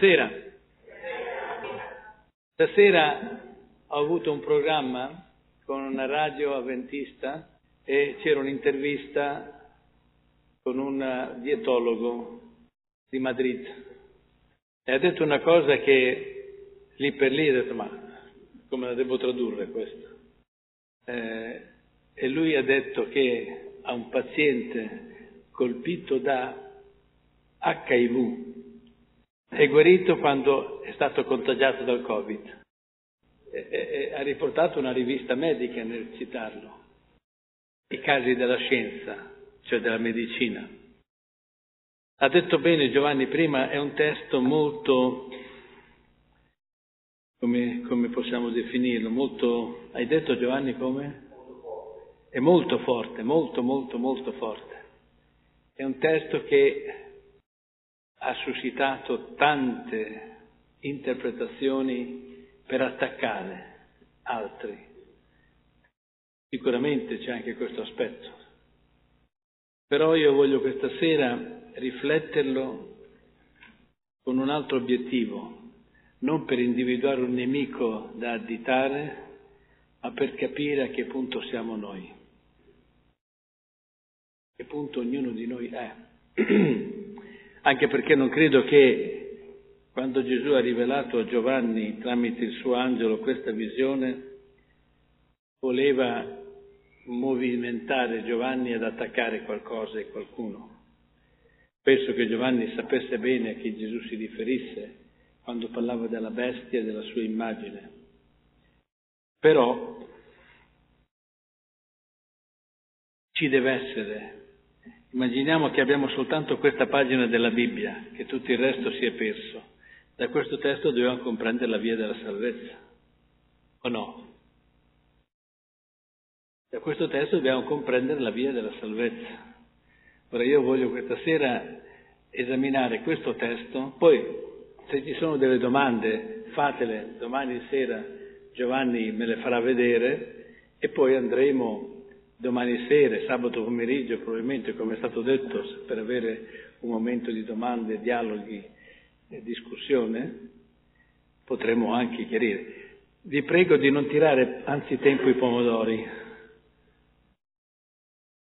Buonasera. Stasera ho avuto un programma con una radio avventista e c'era un'intervista con un dietologo di Madrid e ha detto una cosa che lì per lì ho detto ma come la devo tradurre questa? Eh, e lui ha detto che a un paziente colpito da HIV è guarito quando è stato contagiato dal Covid. E, e, ha riportato una rivista medica nel citarlo. I casi della scienza, cioè della medicina. Ha detto bene Giovanni prima, è un testo molto, come, come possiamo definirlo, molto, hai detto Giovanni come? È molto forte, molto, molto, molto forte. È un testo che ha suscitato tante interpretazioni per attaccare altri. Sicuramente c'è anche questo aspetto. Però io voglio questa sera rifletterlo con un altro obiettivo, non per individuare un nemico da additare, ma per capire a che punto siamo noi, a che punto ognuno di noi è. anche perché non credo che quando Gesù ha rivelato a Giovanni tramite il suo angelo questa visione, voleva movimentare Giovanni ad attaccare qualcosa e qualcuno. Penso che Giovanni sapesse bene a chi Gesù si riferisse quando parlava della bestia e della sua immagine. Però ci deve essere Immaginiamo che abbiamo soltanto questa pagina della Bibbia, che tutto il resto si è perso. Da questo testo dobbiamo comprendere la via della salvezza, o no? Da questo testo dobbiamo comprendere la via della salvezza. Ora io voglio questa sera esaminare questo testo, poi se ci sono delle domande fatele domani sera, Giovanni me le farà vedere e poi andremo domani sera, sabato pomeriggio, probabilmente, come è stato detto, per avere un momento di domande, dialoghi e discussione, potremo anche chiarire. Vi prego di non tirare anzitempo i pomodori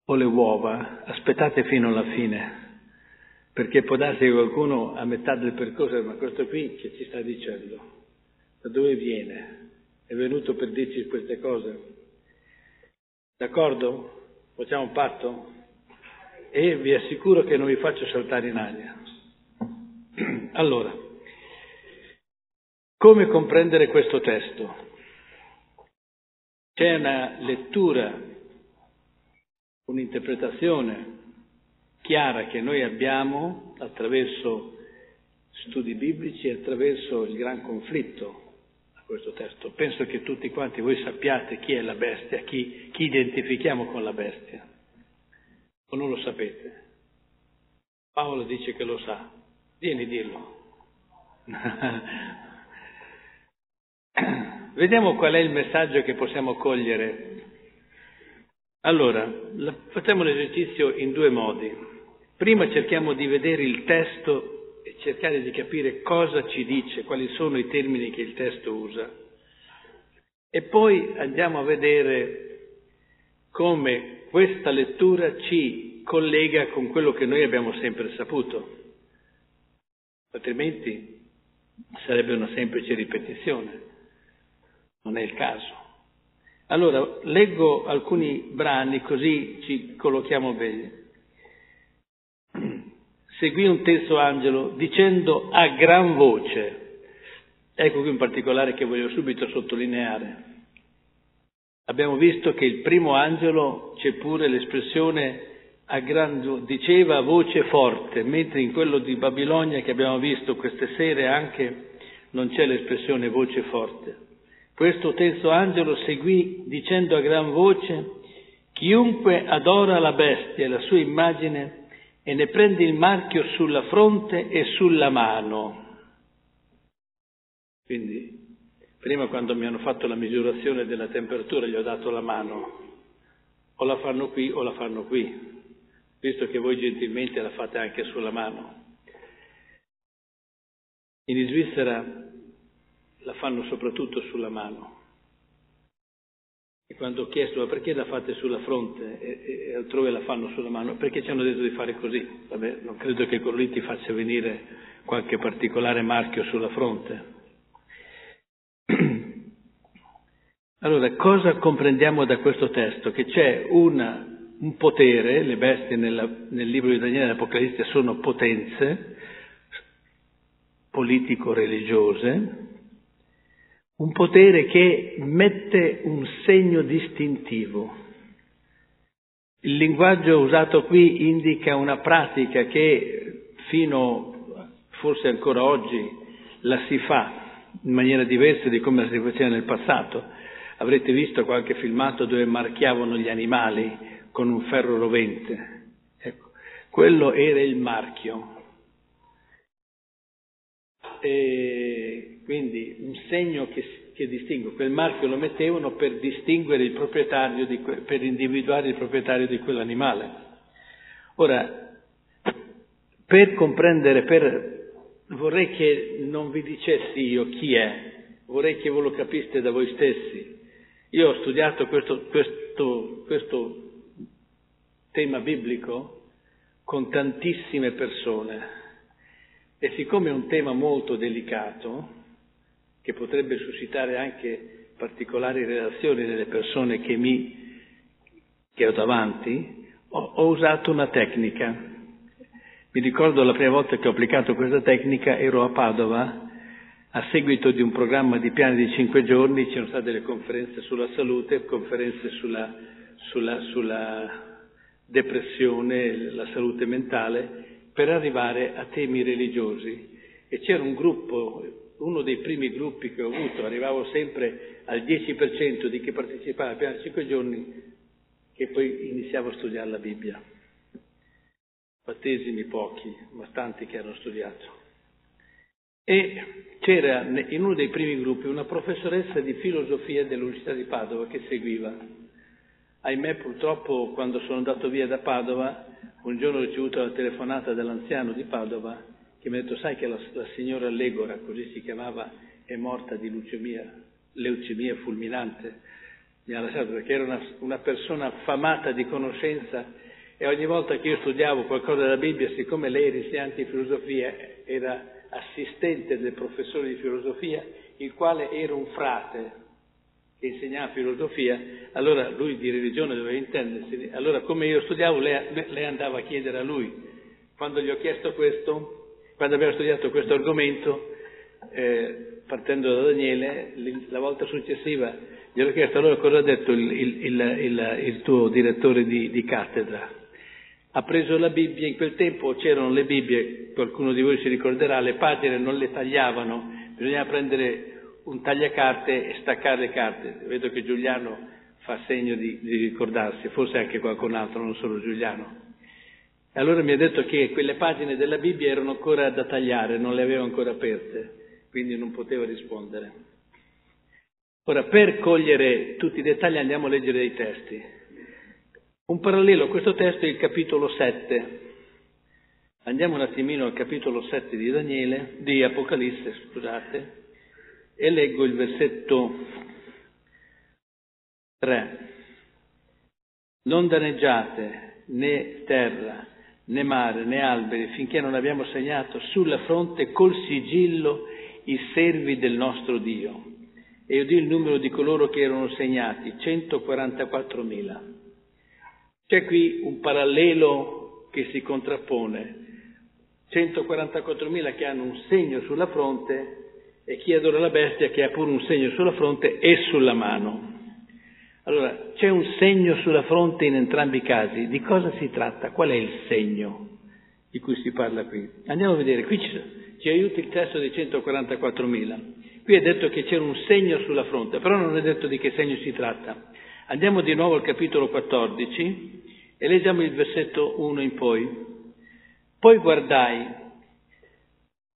o le uova, aspettate fino alla fine, perché può darsi che qualcuno a metà del percorso, ma questo qui che ci sta dicendo? Da dove viene? È venuto per dirci queste cose? D'accordo? Facciamo un patto? E vi assicuro che non vi faccio saltare in aria. Allora, come comprendere questo testo? C'è una lettura, un'interpretazione chiara che noi abbiamo attraverso studi biblici attraverso il gran conflitto questo testo. Penso che tutti quanti voi sappiate chi è la bestia, chi, chi identifichiamo con la bestia. O non lo sapete? Paolo dice che lo sa. Vieni, dillo. Vediamo qual è il messaggio che possiamo cogliere. Allora, facciamo l'esercizio in due modi. Prima cerchiamo di vedere il testo cercare di capire cosa ci dice, quali sono i termini che il testo usa. E poi andiamo a vedere come questa lettura ci collega con quello che noi abbiamo sempre saputo, altrimenti sarebbe una semplice ripetizione, non è il caso. Allora, leggo alcuni brani così ci collochiamo bene seguì un terzo angelo dicendo a gran voce, ecco qui un particolare che voglio subito sottolineare. Abbiamo visto che il primo angelo c'è pure l'espressione a gran, diceva a voce forte, mentre in quello di Babilonia che abbiamo visto queste sere anche non c'è l'espressione voce forte. Questo terzo angelo seguì dicendo a gran voce, chiunque adora la bestia e la sua immagine e ne prende il marchio sulla fronte e sulla mano. Quindi, prima quando mi hanno fatto la misurazione della temperatura gli ho dato la mano, o la fanno qui o la fanno qui, visto che voi gentilmente la fate anche sulla mano. In Svizzera la fanno soprattutto sulla mano. E quando ho chiesto ma perché la fate sulla fronte e, e altrove la fanno sulla mano, perché ci hanno detto di fare così. Vabbè, non credo che quello lì ti faccia venire qualche particolare marchio sulla fronte. Allora, cosa comprendiamo da questo testo? Che c'è una, un potere, le bestie nella, nel libro di Daniele e Apocalisse sono potenze politico-religiose, un potere che mette un segno distintivo. Il linguaggio usato qui indica una pratica che fino, forse ancora oggi, la si fa in maniera diversa di come la si faceva nel passato. Avrete visto qualche filmato dove marchiavano gli animali con un ferro rovente. Ecco, quello era il marchio. E quindi un segno che, che, distingue, quel marchio lo mettevano per distinguere il proprietario, di, per individuare il proprietario di quell'animale. Ora, per comprendere, per, vorrei che non vi dicessi io chi è, vorrei che voi lo capiste da voi stessi. Io ho studiato questo, questo, questo tema biblico con tantissime persone e siccome è un tema molto delicato, che potrebbe suscitare anche particolari relazioni nelle persone che, mi, che ho davanti, ho, ho usato una tecnica. Mi ricordo la prima volta che ho applicato questa tecnica ero a Padova, a seguito di un programma di piani di cinque giorni, c'erano state delle conferenze sulla salute, conferenze sulla, sulla, sulla depressione, la salute mentale per arrivare a temi religiosi. E c'era un gruppo, uno dei primi gruppi che ho avuto, arrivavo sempre al 10% di chi partecipava di 5 giorni, che poi iniziavo a studiare la Bibbia. Battesimi pochi, ma tanti che hanno studiato. E c'era in uno dei primi gruppi una professoressa di filosofia dell'Università di Padova che seguiva. Ahimè, purtroppo, quando sono andato via da Padova, un giorno ho ricevuto la telefonata dell'anziano di Padova che mi ha detto, sai che la, la signora Legora, così si chiamava, è morta di leucemia, leucemia fulminante. Mi ha lasciato perché era una, una persona affamata di conoscenza e ogni volta che io studiavo qualcosa della Bibbia, siccome lei era insegnante di filosofia, era assistente del professore di filosofia, il quale era un frate, che insegnava filosofia, allora lui di religione doveva intendersi. Allora come io studiavo, lei, lei andava a chiedere a lui. Quando gli ho chiesto questo, quando abbiamo studiato questo argomento, eh, partendo da Daniele, la volta successiva gli ho chiesto allora cosa ha detto il, il, il, il tuo direttore di, di, cattedra. Ha preso la Bibbia, in quel tempo c'erano le Bibbie, qualcuno di voi si ricorderà, le pagine non le tagliavano, bisognava prendere un tagliacarte e staccare le carte. Vedo che Giuliano fa segno di, di ricordarsi, forse anche qualcun altro, non solo Giuliano. E allora mi ha detto che quelle pagine della Bibbia erano ancora da tagliare, non le avevo ancora aperte, quindi non potevo rispondere. Ora, per cogliere tutti i dettagli andiamo a leggere dei testi. Un parallelo a questo testo è il capitolo 7. Andiamo un attimino al capitolo 7 di Daniele, di Apocalisse, scusate e leggo il versetto 3. Non danneggiate né terra, né mare, né alberi, finché non abbiamo segnato sulla fronte col sigillo i servi del nostro Dio. E udì il numero di coloro che erano segnati, 144.000. C'è qui un parallelo che si contrappone. 144.000 che hanno un segno sulla fronte e chi adora la bestia che ha pure un segno sulla fronte e sulla mano. Allora, c'è un segno sulla fronte in entrambi i casi. Di cosa si tratta? Qual è il segno di cui si parla qui? Andiamo a vedere, qui ci, ci aiuta il testo dei 144.000. Qui è detto che c'era un segno sulla fronte, però non è detto di che segno si tratta. Andiamo di nuovo al capitolo 14 e leggiamo il versetto 1 in poi. Poi guardai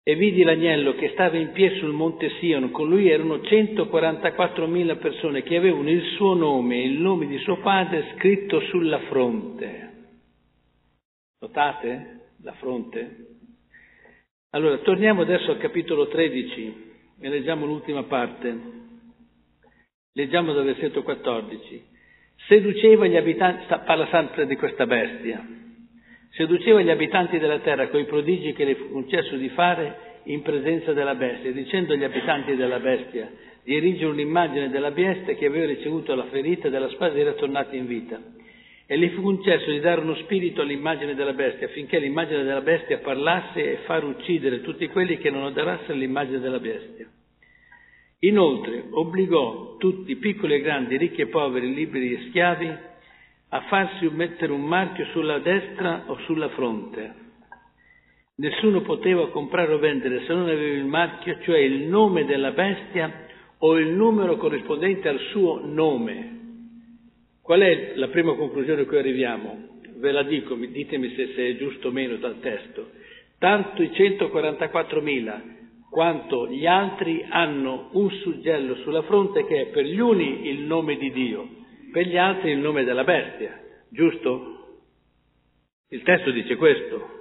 e vidi l'agnello che stava in piedi sul monte Sion, con lui erano 144.000 persone che avevano il suo nome e il nome di suo padre scritto sulla fronte. Notate la fronte? Allora, torniamo adesso al capitolo 13 e leggiamo l'ultima parte. Leggiamo dal versetto 14. Seduceva gli abitanti, parla sempre di questa bestia, seduceva gli abitanti della terra con i prodigi che le fu concesso di fare in presenza della bestia, dicendo agli abitanti della bestia di erigere un'immagine della bestia che aveva ricevuto la ferita della spada ed era tornata in vita. E gli fu concesso di dare uno spirito all'immagine della bestia, affinché l'immagine della bestia parlasse e far uccidere tutti quelli che non adorassero l'immagine della bestia. Inoltre obbligò tutti, piccoli e grandi, ricchi e poveri, liberi e schiavi, a farsi mettere un marchio sulla destra o sulla fronte. Nessuno poteva comprare o vendere se non aveva il marchio, cioè il nome della bestia o il numero corrispondente al suo nome. Qual è la prima conclusione a cui arriviamo? Ve la dico, ditemi se, se è giusto o meno dal testo. Tanto i 144.000 quanto gli altri hanno un suggello sulla fronte che è per gli uni il nome di Dio, per gli altri il nome della bestia, giusto? Il testo dice questo.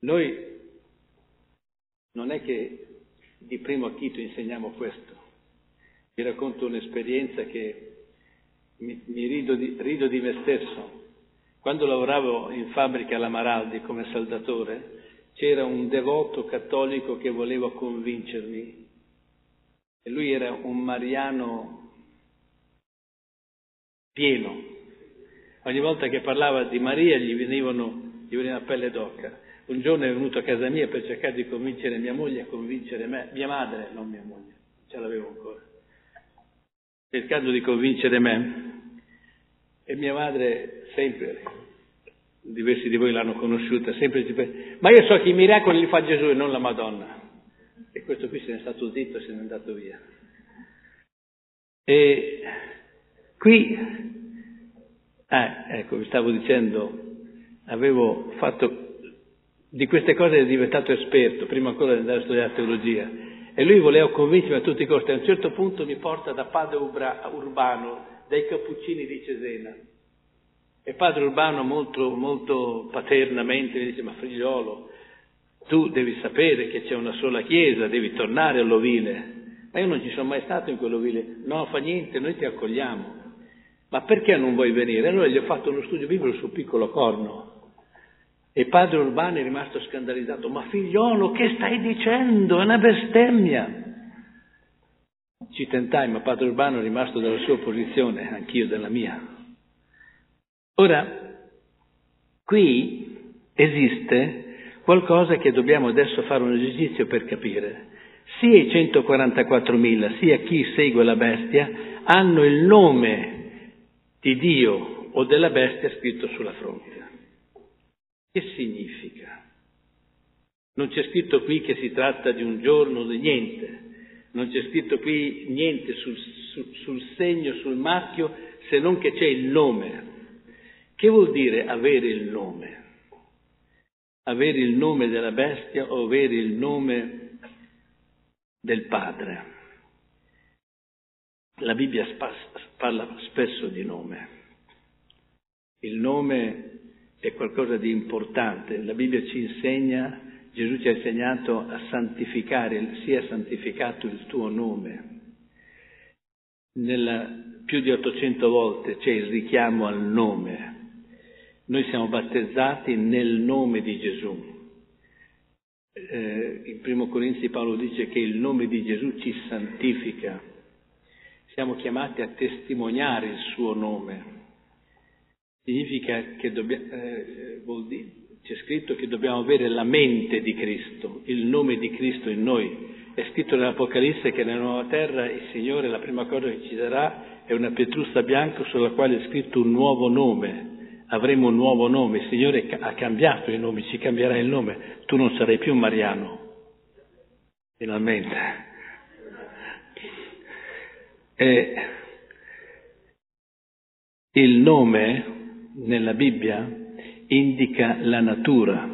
Noi non è che di primo acchito insegniamo questo. Vi racconto un'esperienza che mi, mi rido, di, rido, di, me stesso. Quando lavoravo in fabbrica alla Maraldi come saldatore, c'era un devoto cattolico che voleva convincermi. E lui era un mariano pieno. Ogni volta che parlava di Maria gli, venivano, gli veniva pelle d'occa. Un giorno è venuto a casa mia per cercare di convincere mia moglie a convincere me, mia madre, non mia moglie, ce l'avevo ancora cercando di convincere me. E mia madre sempre, diversi di voi l'hanno conosciuta, sempre dice, ma io so che i miracoli li fa Gesù e non la Madonna. E questo qui se ne è stato zitto e se ne è andato via. E qui, ah, ecco, vi stavo dicendo, avevo fatto, di queste cose è diventato esperto, prima ancora di andare a studiare teologia. E lui voleva convincermi a tutti i costi. A un certo punto mi porta da padre Urbano, dai Cappuccini di Cesena. E padre Urbano molto, molto paternamente mi dice, ma figliolo, tu devi sapere che c'è una sola chiesa, devi tornare all'ovile. Ma io non ci sono mai stato in quell'ovile. No, fa niente, noi ti accogliamo. Ma perché non vuoi venire? Allora gli ho fatto uno studio biblico sul piccolo corno. E padre Urbano è rimasto scandalizzato. Ma figliolo, che stai dicendo? È una bestemmia. Ci tentai, ma padre Urbano è rimasto dalla sua posizione, anch'io della mia. Ora, qui esiste qualcosa che dobbiamo adesso fare un esercizio per capire. Sia i 144.000, sia chi segue la bestia, hanno il nome di Dio o della bestia scritto sulla fronte. Che significa? Non c'è scritto qui che si tratta di un giorno di niente, non c'è scritto qui niente sul, sul, sul segno, sul marchio, se non che c'è il nome. Che vuol dire avere il nome? Avere il nome della bestia o avere il nome del padre? La Bibbia parla spesso di nome. Il nome è qualcosa di importante. La Bibbia ci insegna, Gesù ci ha insegnato a santificare, sia santificato il tuo nome. Nella, più di 800 volte c'è il richiamo al nome. Noi siamo battezzati nel nome di Gesù. Eh, in primo Corinzi Paolo dice che il nome di Gesù ci santifica. Siamo chiamati a testimoniare il suo nome. Significa che dobbiamo, eh, dire, c'è scritto che dobbiamo avere la mente di Cristo, il nome di Cristo in noi. È scritto nell'Apocalisse che nella nuova terra il Signore la prima cosa che ci darà è una pietruzza bianca sulla quale è scritto un nuovo nome. Avremo un nuovo nome. Il Signore ha cambiato i nomi, ci cambierà il nome. Tu non sarai più Mariano. Finalmente. E il nome nella Bibbia indica la natura.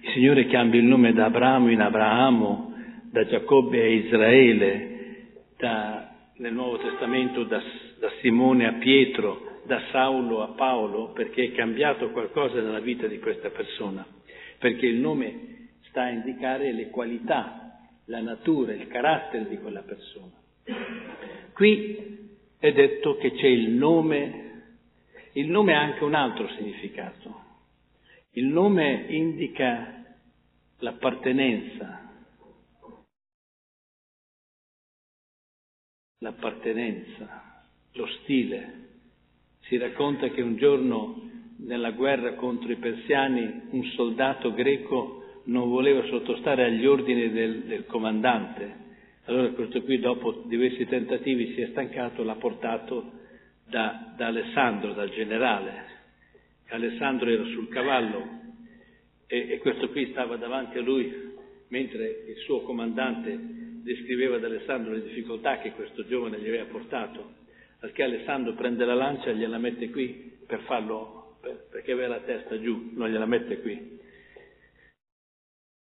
Il Signore cambia il nome da Abramo in Abramo, da Giacobbe a Israele, da, nel Nuovo Testamento da, da Simone a Pietro, da Saulo a Paolo, perché è cambiato qualcosa nella vita di questa persona. perché il nome sta a indicare le qualità, la natura, il carattere di quella persona. Qui è detto che c'è il nome, il nome ha anche un altro significato. Il nome indica l'appartenenza, l'appartenenza, lo stile. Si racconta che un giorno nella guerra contro i persiani un soldato greco non voleva sottostare agli ordini del, del comandante. Allora questo qui dopo diversi tentativi si è stancato, l'ha portato da, da Alessandro, dal generale. Alessandro era sul cavallo e, e questo qui stava davanti a lui mentre il suo comandante descriveva ad Alessandro le difficoltà che questo giovane gli aveva portato, che Alessandro prende la lancia e gliela mette qui per farlo, per, perché aveva la testa giù, non gliela mette qui.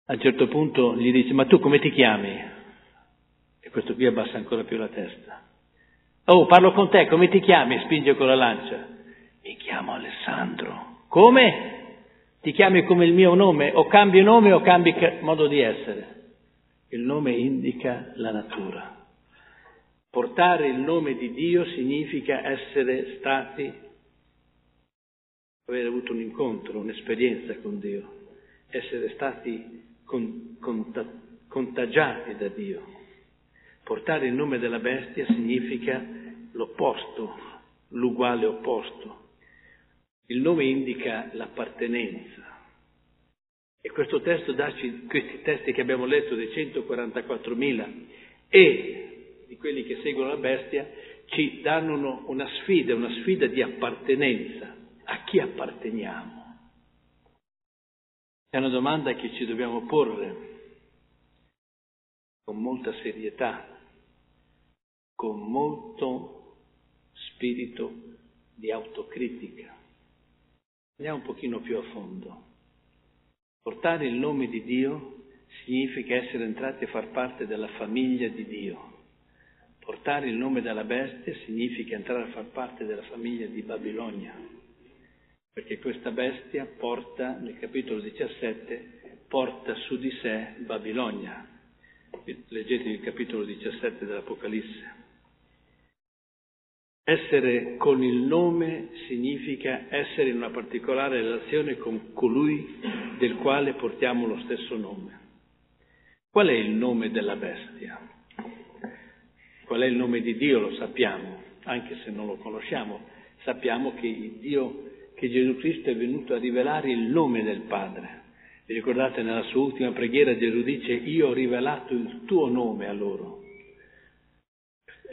A un certo punto gli dice, ma tu come ti chiami? Questo qui abbassa ancora più la testa. Oh, parlo con te, come ti chiami? Spinge con la lancia. Mi chiamo Alessandro. Come? Ti chiami come il mio nome, o cambi nome o cambi modo di essere. Il nome indica la natura. Portare il nome di Dio significa essere stati, aver avuto un incontro, un'esperienza con Dio, essere stati con, conta, contagiati da Dio. Portare il nome della bestia significa l'opposto, l'uguale opposto. Il nome indica l'appartenenza. E questo testo darci, questi testi che abbiamo letto dei 144.000 e di quelli che seguono la bestia, ci danno una sfida, una sfida di appartenenza. A chi apparteniamo? È una domanda che ci dobbiamo porre con molta serietà, con molto spirito di autocritica. Andiamo un pochino più a fondo. Portare il nome di Dio significa essere entrati a far parte della famiglia di Dio. Portare il nome della bestia significa entrare a far parte della famiglia di Babilonia, perché questa bestia porta, nel capitolo 17, porta su di sé Babilonia. Leggete il capitolo 17 dell'Apocalisse. Essere con il nome significa essere in una particolare relazione con colui del quale portiamo lo stesso nome. Qual è il nome della bestia? Qual è il nome di Dio? Lo sappiamo, anche se non lo conosciamo. Sappiamo che, Dio, che Gesù Cristo è venuto a rivelare il nome del Padre. Vi ricordate nella sua ultima preghiera Gesù dice io ho rivelato il tuo nome a loro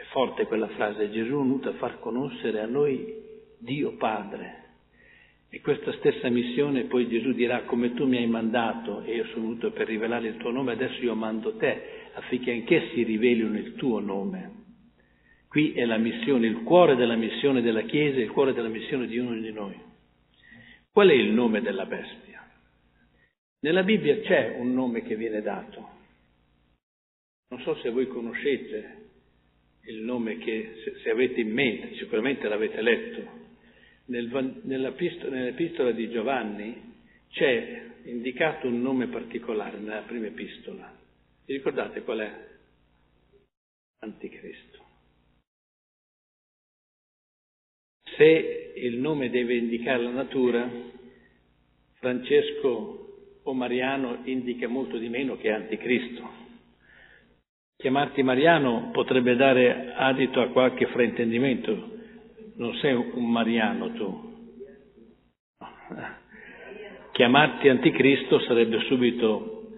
forte quella frase, Gesù è venuto a far conoscere a noi Dio Padre. E questa stessa missione poi Gesù dirà come tu mi hai mandato e io sono venuto per rivelare il tuo nome, adesso io mando te affinché anch'essi rivelino il tuo nome. Qui è la missione, il cuore della missione della Chiesa, il cuore della missione di ognuno di noi. Qual è il nome della bestia? Nella Bibbia c'è un nome che viene dato. Non so se voi conoscete il nome che se avete in mente, sicuramente l'avete letto. Nel, nell'epistola di Giovanni c'è indicato un nome particolare nella prima epistola. Vi ricordate qual è? Anticristo. Se il nome deve indicare la natura, Francesco o Mariano indica molto di meno che Anticristo. Chiamarti Mariano potrebbe dare adito a qualche fraintendimento. Non sei un Mariano tu. Chiamarti Anticristo sarebbe subito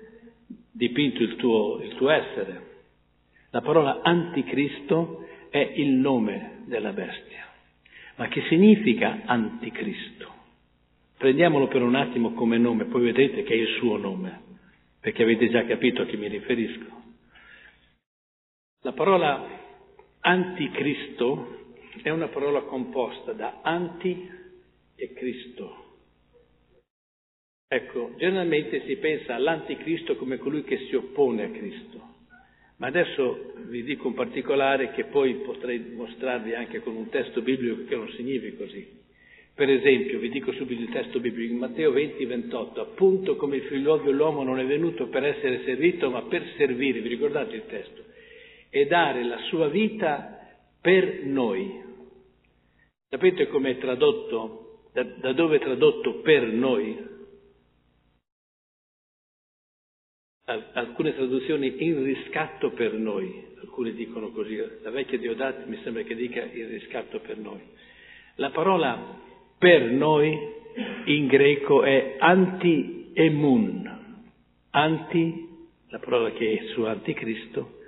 dipinto il tuo, il tuo essere. La parola Anticristo è il nome della bestia. Ma che significa Anticristo? Prendiamolo per un attimo come nome, poi vedrete che è il suo nome, perché avete già capito a chi mi riferisco. La parola anticristo è una parola composta da anti e Cristo. Ecco, generalmente si pensa all'anticristo come colui che si oppone a Cristo, ma adesso vi dico un particolare che poi potrei mostrarvi anche con un testo biblico che non significa così. Per esempio, vi dico subito il testo biblico, in Matteo 20, 28, appunto come il figlio dell'uomo non è venuto per essere servito, ma per servire, vi ricordate il testo? E dare la sua vita per noi. Sapete com'è tradotto? Da, da dove è tradotto per noi? Alcune traduzioni in riscatto per noi, alcune dicono così, la vecchia Diodati mi sembra che dica il riscatto per noi. La parola per noi in greco è anti-emun. Anti, la parola che è su anticristo.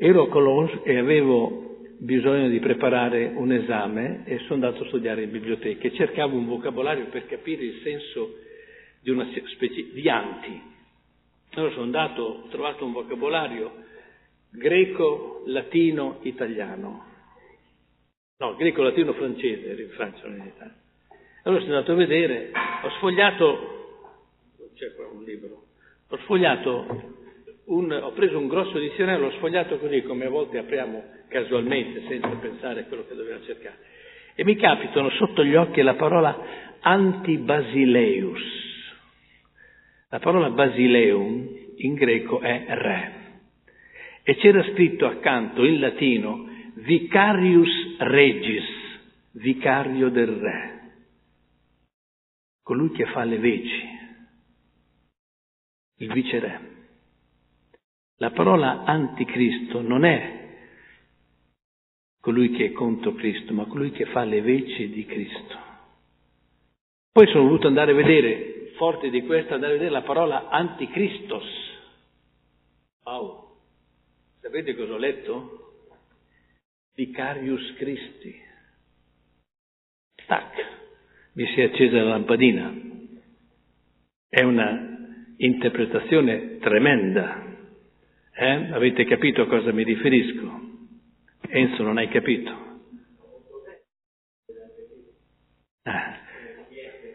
Ero a Cologne e avevo bisogno di preparare un esame e sono andato a studiare in biblioteca e cercavo un vocabolario per capire il senso di una specie di anti. Allora sono andato, ho trovato un vocabolario greco, latino, italiano. No, greco, latino, francese, in Francia, non in Italia. Allora sono andato a vedere, ho sfogliato, c'è qua un libro, ho sfogliato, un, ho preso un grosso dizionario, l'ho sfogliato così come a volte apriamo casualmente, senza pensare a quello che dobbiamo cercare. E mi capitano sotto gli occhi la parola antibasileus. La parola basileum in greco è re. E c'era scritto accanto in latino vicarius regis, vicario del re. Colui che fa le veci, il viceré. La parola anticristo non è colui che è contro Cristo, ma colui che fa le veci di Cristo. Poi sono voluto andare a vedere, forte di questo, andare a vedere la parola anticristos. Wow! Sapete cosa ho letto? Vicarius Christi. Tac! Mi si è accesa la lampadina. È una interpretazione tremenda. Eh? Avete capito a cosa mi riferisco? Enzo, non hai capito? Ah,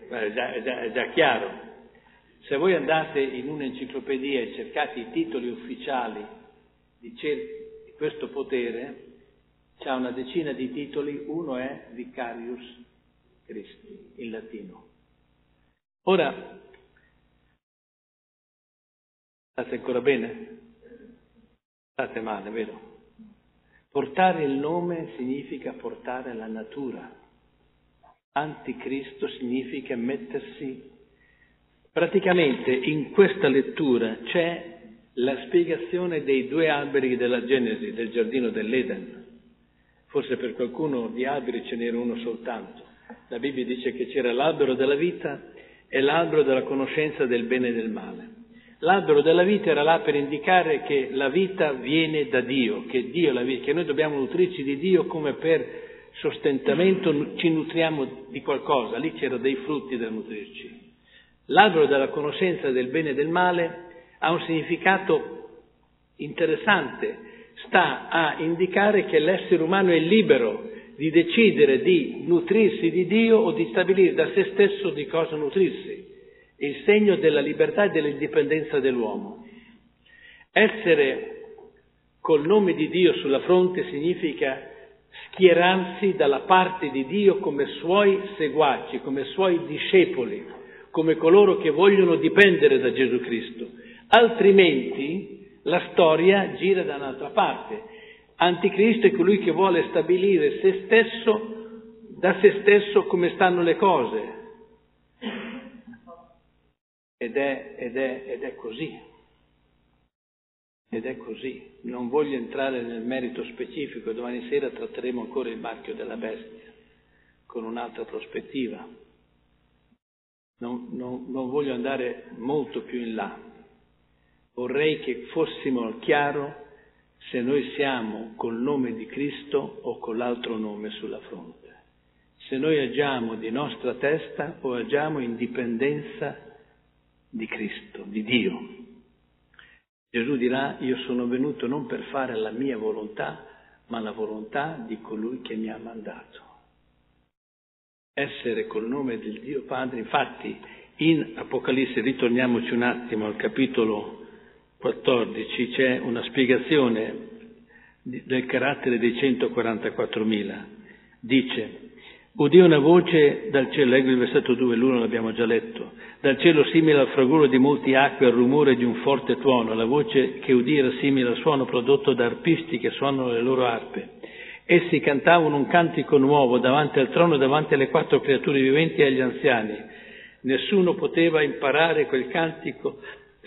è, già, è, già, è già chiaro. Se voi andate in un'enciclopedia e cercate i titoli ufficiali di, cer- di questo potere, c'è una decina di titoli, uno è Vicarius Christi, in latino. Ora, state ancora bene? State male, vero? Portare il nome significa portare la natura. Anticristo significa mettersi. Praticamente in questa lettura c'è la spiegazione dei due alberi della Genesi, del giardino dell'Eden. Forse per qualcuno di alberi ce n'era uno soltanto. La Bibbia dice che c'era l'albero della vita e l'albero della conoscenza del bene e del male. L'albero della vita era là per indicare che la vita viene da Dio, che, Dio la vita, che noi dobbiamo nutrirci di Dio come per sostentamento ci nutriamo di qualcosa, lì c'erano dei frutti da nutrirci. L'albero della conoscenza del bene e del male ha un significato interessante, sta a indicare che l'essere umano è libero di decidere di nutrirsi di Dio o di stabilire da se stesso di cosa nutrirsi il segno della libertà e dell'indipendenza dell'uomo. Essere col nome di Dio sulla fronte significa schierarsi dalla parte di Dio come suoi seguaci, come suoi discepoli, come coloro che vogliono dipendere da Gesù Cristo. Altrimenti la storia gira da un'altra parte. Anticristo è colui che vuole stabilire se stesso, da se stesso come stanno le cose, ed è, ed è, ed è così. Ed è così. Non voglio entrare nel merito specifico, domani sera tratteremo ancora il marchio della bestia, con un'altra prospettiva. Non, non, non voglio andare molto più in là. Vorrei che fossimo al chiaro se noi siamo col nome di Cristo o con l'altro nome sulla fronte. Se noi agiamo di nostra testa o agiamo in dipendenza di Cristo, di Dio. Gesù dirà, io sono venuto non per fare la mia volontà, ma la volontà di colui che mi ha mandato. Essere col nome del Dio Padre, infatti in Apocalisse, ritorniamoci un attimo al capitolo 14, c'è una spiegazione del carattere dei 144.000. Dice, Udì una voce dal cielo, leggo il versetto 2, l'uno l'abbiamo già letto, dal cielo simile al fragore di molti acque, al rumore di un forte tuono, la voce che udì era simile al suono prodotto da arpisti che suonano le loro arpe. Essi cantavano un cantico nuovo davanti al trono, davanti alle quattro creature viventi e agli anziani. Nessuno poteva imparare quel cantico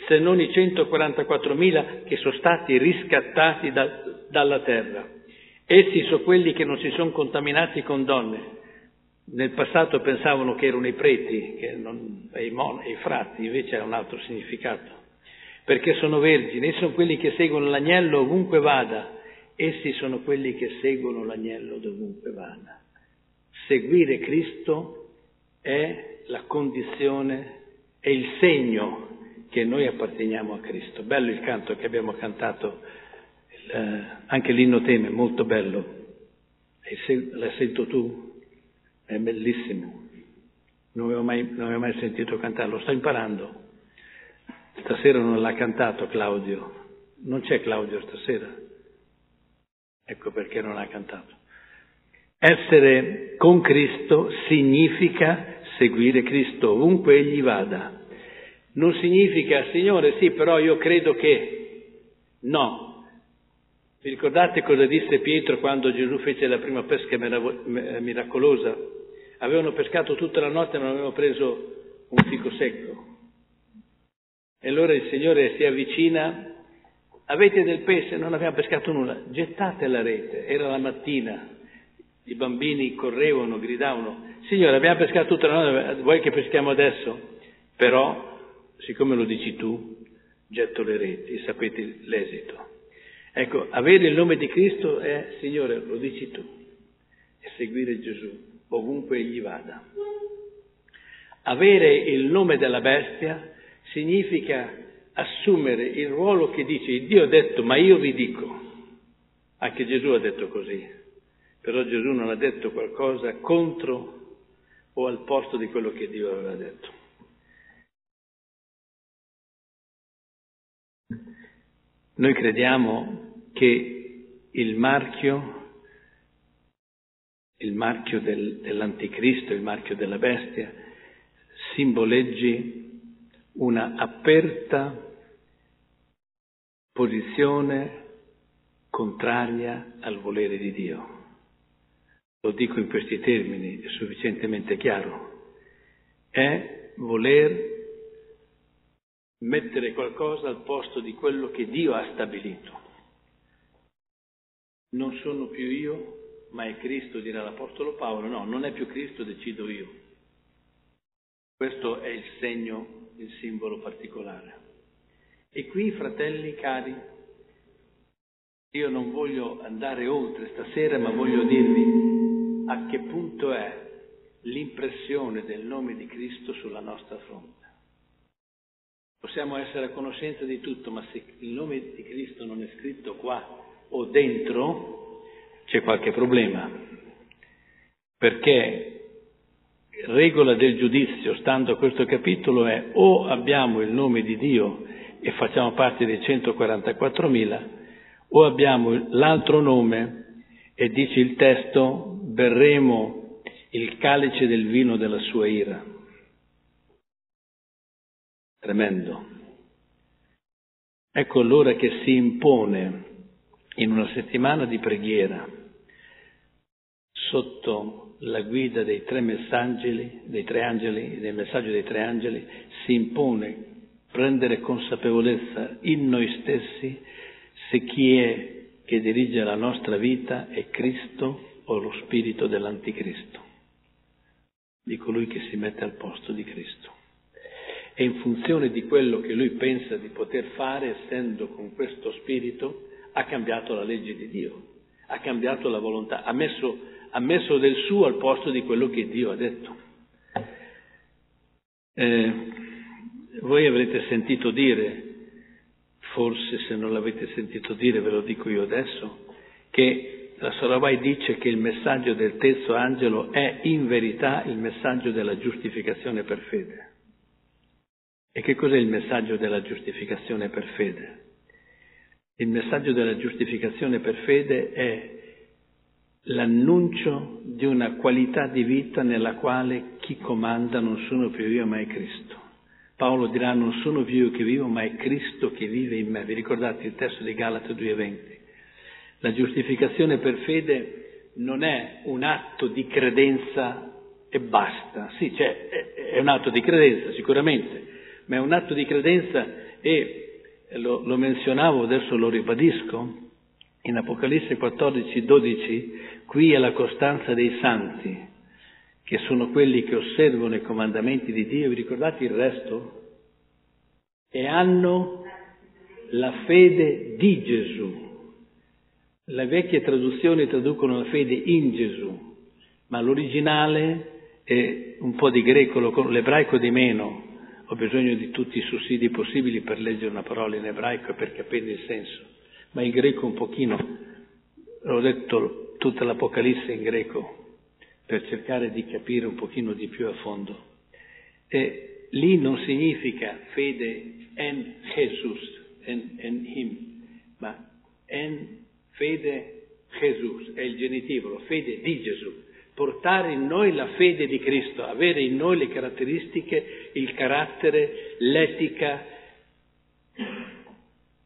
se non i 144.000 che sono stati riscattati da, dalla terra. Essi sono quelli che non si sono contaminati con donne. Nel passato pensavano che erano i preti, non, i, mon, i frati, invece ha un altro significato. Perché sono vergini, essi sono quelli che seguono l'agnello ovunque vada, essi sono quelli che seguono l'agnello dovunque vada. Seguire Cristo è la condizione, è il segno che noi apparteniamo a Cristo. Bello il canto che abbiamo cantato, eh, anche l'inno teme, molto bello. E se, la sento tu? È bellissimo. Non avevo, mai, non avevo mai sentito cantare, lo sto imparando. Stasera non l'ha cantato Claudio. Non c'è Claudio stasera. Ecco perché non ha cantato. Essere con Cristo significa seguire Cristo ovunque egli vada. Non significa, Signore, sì, però io credo che. No. Vi ricordate cosa disse Pietro quando Gesù fece la prima pesca miracolosa? Avevano pescato tutta la notte e non avevano preso un fico secco. E allora il Signore si avvicina, avete del pesce? Non abbiamo pescato nulla, gettate la rete, era la mattina, i bambini correvano, gridavano, Signore abbiamo pescato tutta la notte, vuoi che peschiamo adesso? Però siccome lo dici tu, getto le reti, sapete l'esito. Ecco, avere il nome di Cristo è, Signore, lo dici tu, e seguire Gesù ovunque egli vada. Avere il nome della bestia significa assumere il ruolo che dice Dio ha detto ma io vi dico. Anche Gesù ha detto così, però Gesù non ha detto qualcosa contro o al posto di quello che Dio aveva detto. Noi crediamo che il marchio, il marchio del, dell'anticristo, il marchio della bestia, simboleggi una aperta posizione contraria al volere di Dio. Lo dico in questi termini, è sufficientemente chiaro. È voler mettere qualcosa al posto di quello che Dio ha stabilito. Non sono più io, ma è Cristo, dirà l'Apostolo Paolo. No, non è più Cristo, decido io. Questo è il segno, il simbolo particolare. E qui, fratelli cari, io non voglio andare oltre stasera, ma voglio dirvi a che punto è l'impressione del nome di Cristo sulla nostra fronte. Possiamo essere a conoscenza di tutto, ma se il nome di Cristo non è scritto qua o dentro, c'è qualche problema. Perché regola del giudizio, stando a questo capitolo, è o abbiamo il nome di Dio e facciamo parte dei 144.000, o abbiamo l'altro nome e dice il testo, berremo il calice del vino della sua ira. Tremendo. Ecco allora che si impone in una settimana di preghiera, sotto la guida dei tre messaggi, dei tre angeli, del messaggio dei tre angeli, si impone prendere consapevolezza in noi stessi se chi è che dirige la nostra vita è Cristo o lo spirito dell'anticristo, di colui che si mette al posto di Cristo. E in funzione di quello che lui pensa di poter fare, essendo con questo spirito, ha cambiato la legge di Dio, ha cambiato la volontà, ha messo, ha messo del suo al posto di quello che Dio ha detto. Eh, voi avrete sentito dire, forse se non l'avete sentito dire ve lo dico io adesso, che la Sorabai dice che il messaggio del terzo angelo è in verità il messaggio della giustificazione per fede. E che cos'è il messaggio della giustificazione per fede? Il messaggio della giustificazione per fede è l'annuncio di una qualità di vita nella quale chi comanda non sono più io ma è Cristo. Paolo dirà non sono più io che vivo ma è Cristo che vive in me. Vi ricordate il testo di Galata 2.20? La giustificazione per fede non è un atto di credenza e basta. Sì, cioè, è un atto di credenza sicuramente, ma è un atto di credenza e lo, lo menzionavo, adesso lo ribadisco, in Apocalisse 14, 12, qui è la costanza dei santi, che sono quelli che osservano i comandamenti di Dio, vi ricordate il resto? E hanno la fede di Gesù. Le vecchie traduzioni traducono la fede in Gesù, ma l'originale è un po' di greco, l'ebraico di meno. Ho bisogno di tutti i sussidi possibili per leggere una parola in ebraico e per capire il senso ma il greco un pochino, ho letto tutta l'Apocalisse in greco per cercare di capire un pochino di più a fondo. E lì non significa fede en Jesus, en, en him, ma en fede Jesus, è il genitivolo, fede di Gesù. Portare in noi la fede di Cristo, avere in noi le caratteristiche, il carattere, l'etica,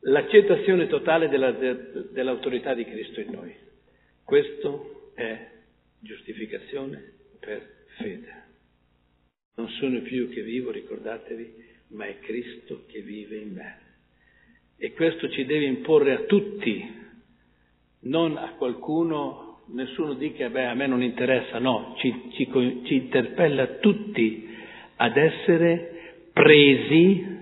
l'accettazione totale della, dell'autorità di Cristo in noi. Questo è giustificazione per fede. Non sono più che vivo, ricordatevi, ma è Cristo che vive in me. E questo ci deve imporre a tutti, non a qualcuno, nessuno dica, beh, a me non interessa, no, ci, ci, ci interpella tutti ad essere presi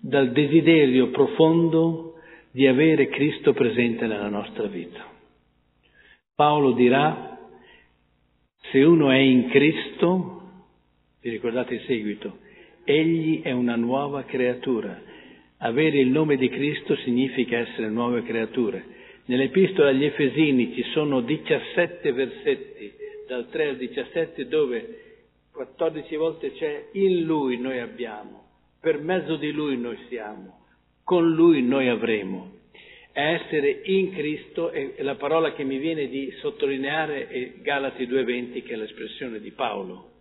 dal desiderio profondo di avere Cristo presente nella nostra vita. Paolo dirà, se uno è in Cristo, vi ricordate il seguito, egli è una nuova creatura. Avere il nome di Cristo significa essere nuove creature. Nell'epistola agli Efesini ci sono 17 versetti, dal 3 al 17, dove 14 volte c'è in lui noi abbiamo per mezzo di Lui noi siamo, con Lui noi avremo. Essere in Cristo è la parola che mi viene di sottolineare è Galati 2.20 che è l'espressione di Paolo.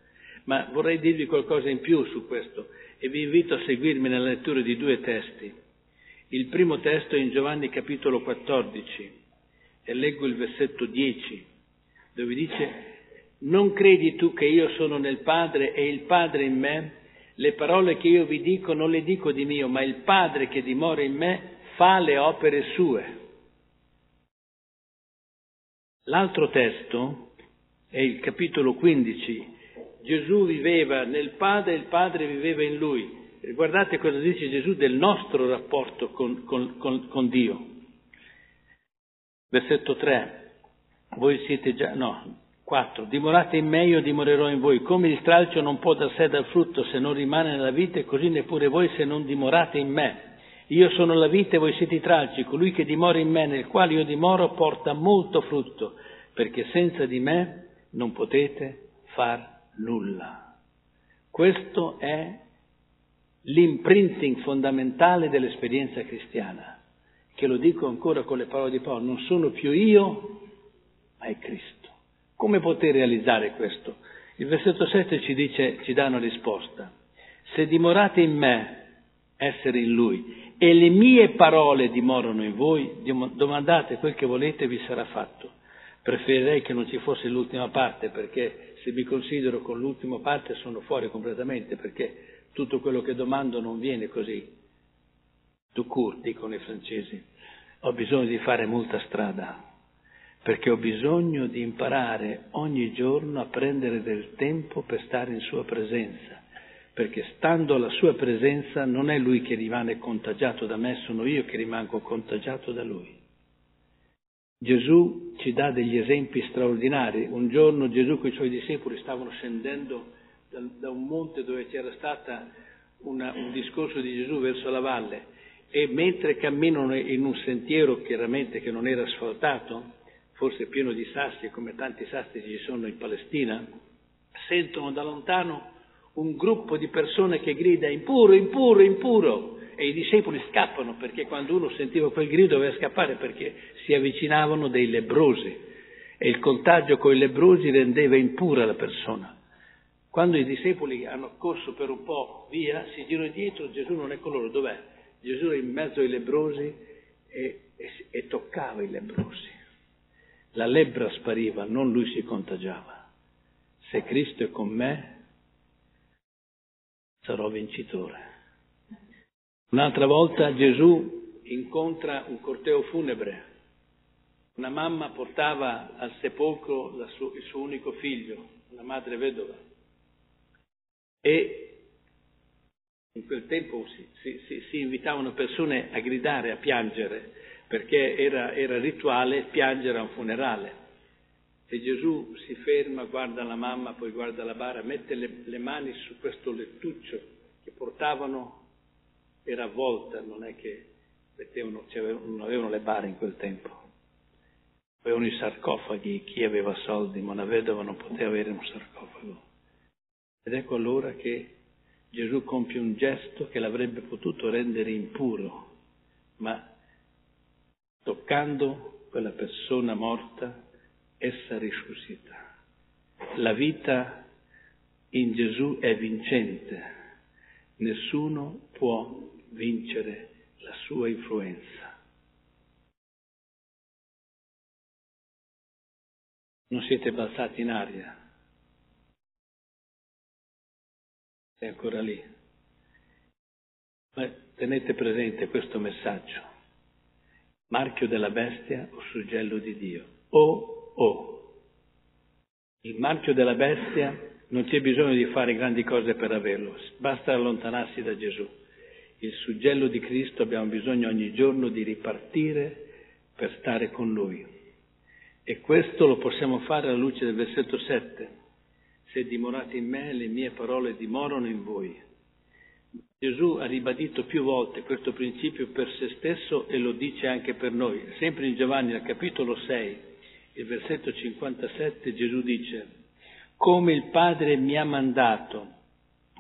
Ma vorrei dirvi qualcosa in più su questo e vi invito a seguirmi nella lettura di due testi. Il primo testo è in Giovanni capitolo 14 e leggo il versetto 10 dove dice non credi tu che io sono nel Padre e il Padre in me? Le parole che io vi dico non le dico di mio, ma il Padre che dimora in me fa le opere sue. L'altro testo è il capitolo 15. Gesù viveva nel Padre e il Padre viveva in lui. Guardate cosa dice Gesù del nostro rapporto con, con, con, con Dio. Versetto 3. Voi siete già, no, 4. Dimorate in me, io dimorerò in voi. Come il stralcio non può dar sé dal frutto se non rimane nella vita, e così neppure voi se non dimorate in me. Io sono la vita e voi siete i tralci. Colui che dimora in me, nel quale io dimoro, porta molto frutto, perché senza di me non potete far nulla. Questo è l'imprinting fondamentale dell'esperienza cristiana, che lo dico ancora con le parole di Paolo, non sono più io, ma è Cristo. Come poter realizzare questo? Il versetto 7 ci dice, ci dà una risposta. Se dimorate in me, essere in lui, e le mie parole dimorano in voi, domandate quel che volete e vi sarà fatto. Preferirei che non ci fosse l'ultima parte, perché se mi considero con l'ultima parte sono fuori completamente, perché tutto quello che domando non viene così. Tu court, dicono i francesi. Ho bisogno di fare molta strada perché ho bisogno di imparare ogni giorno a prendere del tempo per stare in sua presenza, perché stando alla sua presenza non è lui che rimane contagiato da me, sono io che rimango contagiato da lui. Gesù ci dà degli esempi straordinari. Un giorno Gesù con i suoi discepoli stavano scendendo da, un monte dove c'era stato un discorso di Gesù verso la valle e mentre camminano in un sentiero chiaramente che non era asfaltato, forse pieno di sassi come tanti sassi ci sono in Palestina, sentono da lontano un gruppo di persone che grida impuro, impuro, impuro e i discepoli scappano perché quando uno sentiva quel grido doveva scappare perché si avvicinavano dei lebrosi e il contagio con i lebrosi rendeva impura la persona. Quando i discepoli hanno corso per un po' via, si girano dietro, Gesù non è con loro, dov'è? Gesù è in mezzo ai lebrosi e, e, e toccava i lebrosi. La lebbra spariva, non lui si contagiava. Se Cristo è con me, sarò vincitore. Un'altra volta Gesù incontra un corteo funebre. Una mamma portava al sepolcro suo, il suo unico figlio, una madre vedova. E in quel tempo si, si, si, invitavano persone a gridare, a piangere, perché era, era rituale piangere a un funerale. E Gesù si ferma, guarda la mamma, poi guarda la bara, mette le, le mani su questo lettuccio che portavano, era avvolta, non è che mettevano, non avevano le bare in quel tempo. Avevano i sarcofaghi, chi aveva soldi, ma una vedova non poteva avere un sarcofago. Ed ecco allora che Gesù compie un gesto che l'avrebbe potuto rendere impuro, ma toccando quella persona morta, essa risuscita. La vita in Gesù è vincente, nessuno può vincere la sua influenza. Non siete balzati in aria, è ancora lì. Ma tenete presente questo messaggio. Marchio della bestia o suggello di Dio. O, o. Il marchio della bestia non c'è bisogno di fare grandi cose per averlo, basta allontanarsi da Gesù. Il suggello di Cristo abbiamo bisogno ogni giorno di ripartire per stare con Lui. E questo lo possiamo fare alla luce del versetto 7 se dimorate in me, le mie parole dimorano in voi. Gesù ha ribadito più volte questo principio per se stesso e lo dice anche per noi. Sempre in Giovanni al capitolo 6, il versetto 57, Gesù dice, come il Padre mi ha mandato,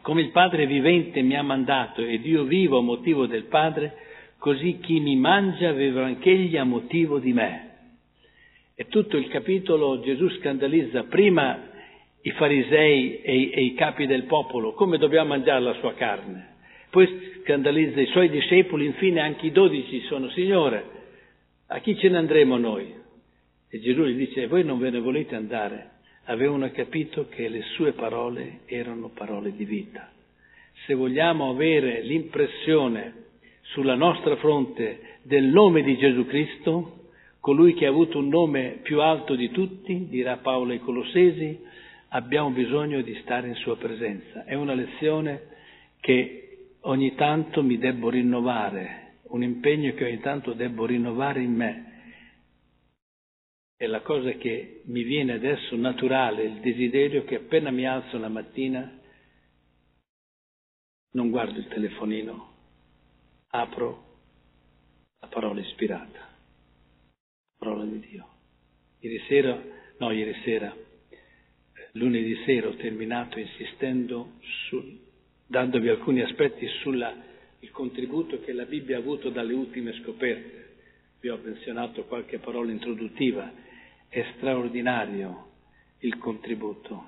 come il Padre vivente mi ha mandato ed io vivo a motivo del Padre, così chi mi mangia aveva anch'egli a motivo di me. E tutto il capitolo Gesù scandalizza prima i farisei e i, e i capi del popolo, come dobbiamo mangiare la sua carne. Poi scandalizza i suoi discepoli, infine anche i dodici sono, Signore, a chi ce ne andremo noi? E Gesù gli dice, voi non ve ne volete andare. Avevano capito che le sue parole erano parole di vita. Se vogliamo avere l'impressione sulla nostra fronte del nome di Gesù Cristo, colui che ha avuto un nome più alto di tutti, dirà Paolo ai Colossesi, abbiamo bisogno di stare in sua presenza. È una lezione che ogni tanto mi debbo rinnovare, un impegno che ogni tanto debbo rinnovare in me. È la cosa che mi viene adesso naturale, il desiderio che appena mi alzo la mattina non guardo il telefonino, apro la parola ispirata, la parola di Dio. Ieri sera, no, ieri sera, lunedì sera ho terminato insistendo su, dandovi alcuni aspetti sul contributo che la Bibbia ha avuto dalle ultime scoperte. Vi ho menzionato qualche parola introduttiva. È straordinario il contributo.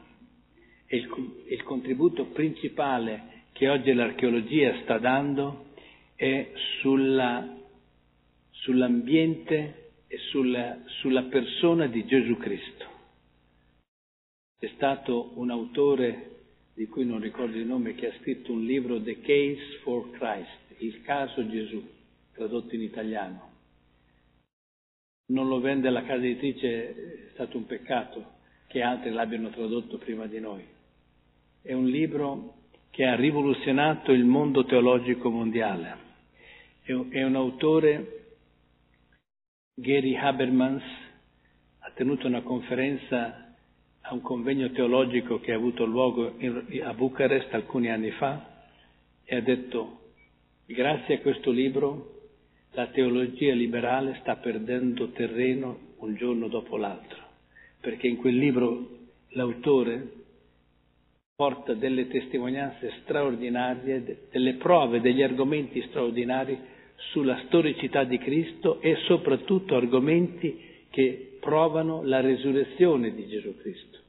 E il, il contributo principale che oggi l'archeologia sta dando è sulla, sull'ambiente e sulla, sulla persona di Gesù Cristo. C'è stato un autore, di cui non ricordo il nome, che ha scritto un libro, The Case for Christ, il caso Gesù, tradotto in italiano. Non lo vende la casa editrice, è stato un peccato che altri l'abbiano tradotto prima di noi. È un libro che ha rivoluzionato il mondo teologico mondiale. È un autore, Gary Habermans, ha tenuto una conferenza a un convegno teologico che ha avuto luogo a Bucarest alcuni anni fa e ha detto grazie a questo libro la teologia liberale sta perdendo terreno un giorno dopo l'altro, perché in quel libro l'autore porta delle testimonianze straordinarie, delle prove, degli argomenti straordinari sulla storicità di Cristo e soprattutto argomenti che provano la resurrezione di Gesù Cristo,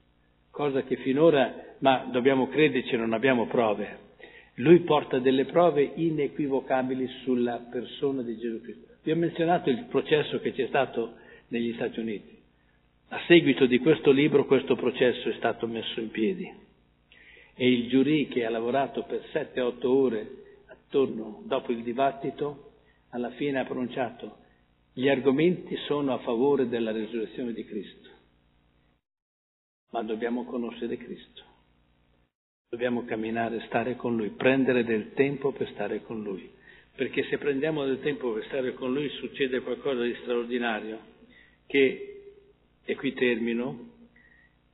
cosa che finora, ma dobbiamo crederci, non abbiamo prove. Lui porta delle prove inequivocabili sulla persona di Gesù Cristo. Vi ho menzionato il processo che c'è stato negli Stati Uniti. A seguito di questo libro questo processo è stato messo in piedi e il giurì che ha lavorato per 7-8 ore attorno dopo il dibattito alla fine ha pronunciato gli argomenti sono a favore della risurrezione di Cristo, ma dobbiamo conoscere Cristo, dobbiamo camminare, stare con Lui, prendere del tempo per stare con Lui, perché se prendiamo del tempo per stare con Lui succede qualcosa di straordinario, che, e qui termino,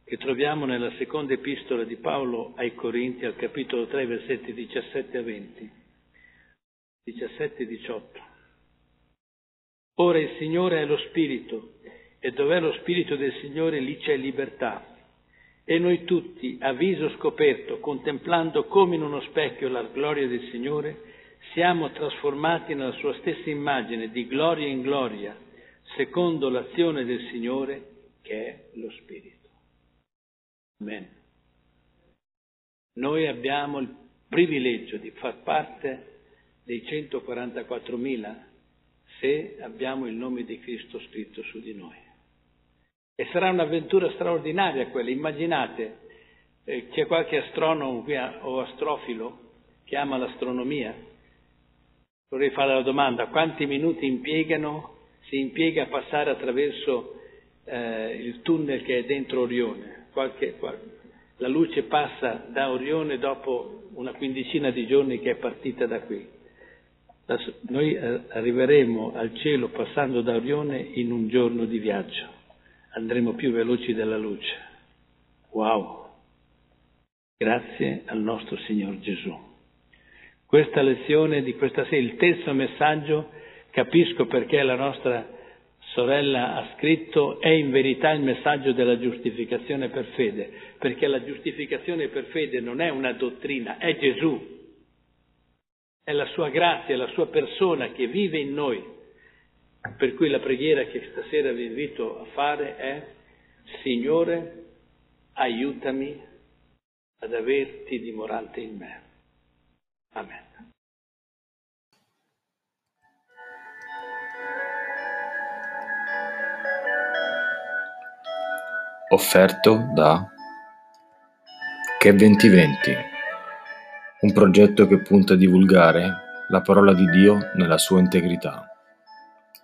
che troviamo nella seconda epistola di Paolo ai Corinti, al capitolo 3, versetti 17 a 20, 17 e 18. Ora il Signore è lo Spirito, e dov'è lo Spirito del Signore lì c'è libertà. E noi tutti, a viso scoperto, contemplando come in uno specchio la gloria del Signore, siamo trasformati nella sua stessa immagine, di gloria in gloria, secondo l'azione del Signore, che è lo Spirito. Amen. Noi abbiamo il privilegio di far parte dei 144.000 se abbiamo il nome di Cristo scritto su di noi. E sarà un'avventura straordinaria quella. Immaginate, eh, c'è qualche astronomo qui o astrofilo che ama l'astronomia. Vorrei fare la domanda, quanti minuti impiegano, si impiega a passare attraverso eh, il tunnel che è dentro Orione? Qualche, qualche, la luce passa da Orione dopo una quindicina di giorni che è partita da qui noi eh, arriveremo al cielo passando da Orione in un giorno di viaggio, andremo più veloci della luce. Wow! Grazie al nostro Signor Gesù. Questa lezione di questa sera, il terzo messaggio, capisco perché la nostra sorella ha scritto, è in verità il messaggio della giustificazione per fede, perché la giustificazione per fede non è una dottrina, è Gesù è la sua grazia, la sua persona che vive in noi. Per cui la preghiera che stasera vi invito a fare è, Signore, aiutami ad averti dimorante in me. Amen. Offerto da Che 2020 un progetto che punta a divulgare la parola di Dio nella sua integrità.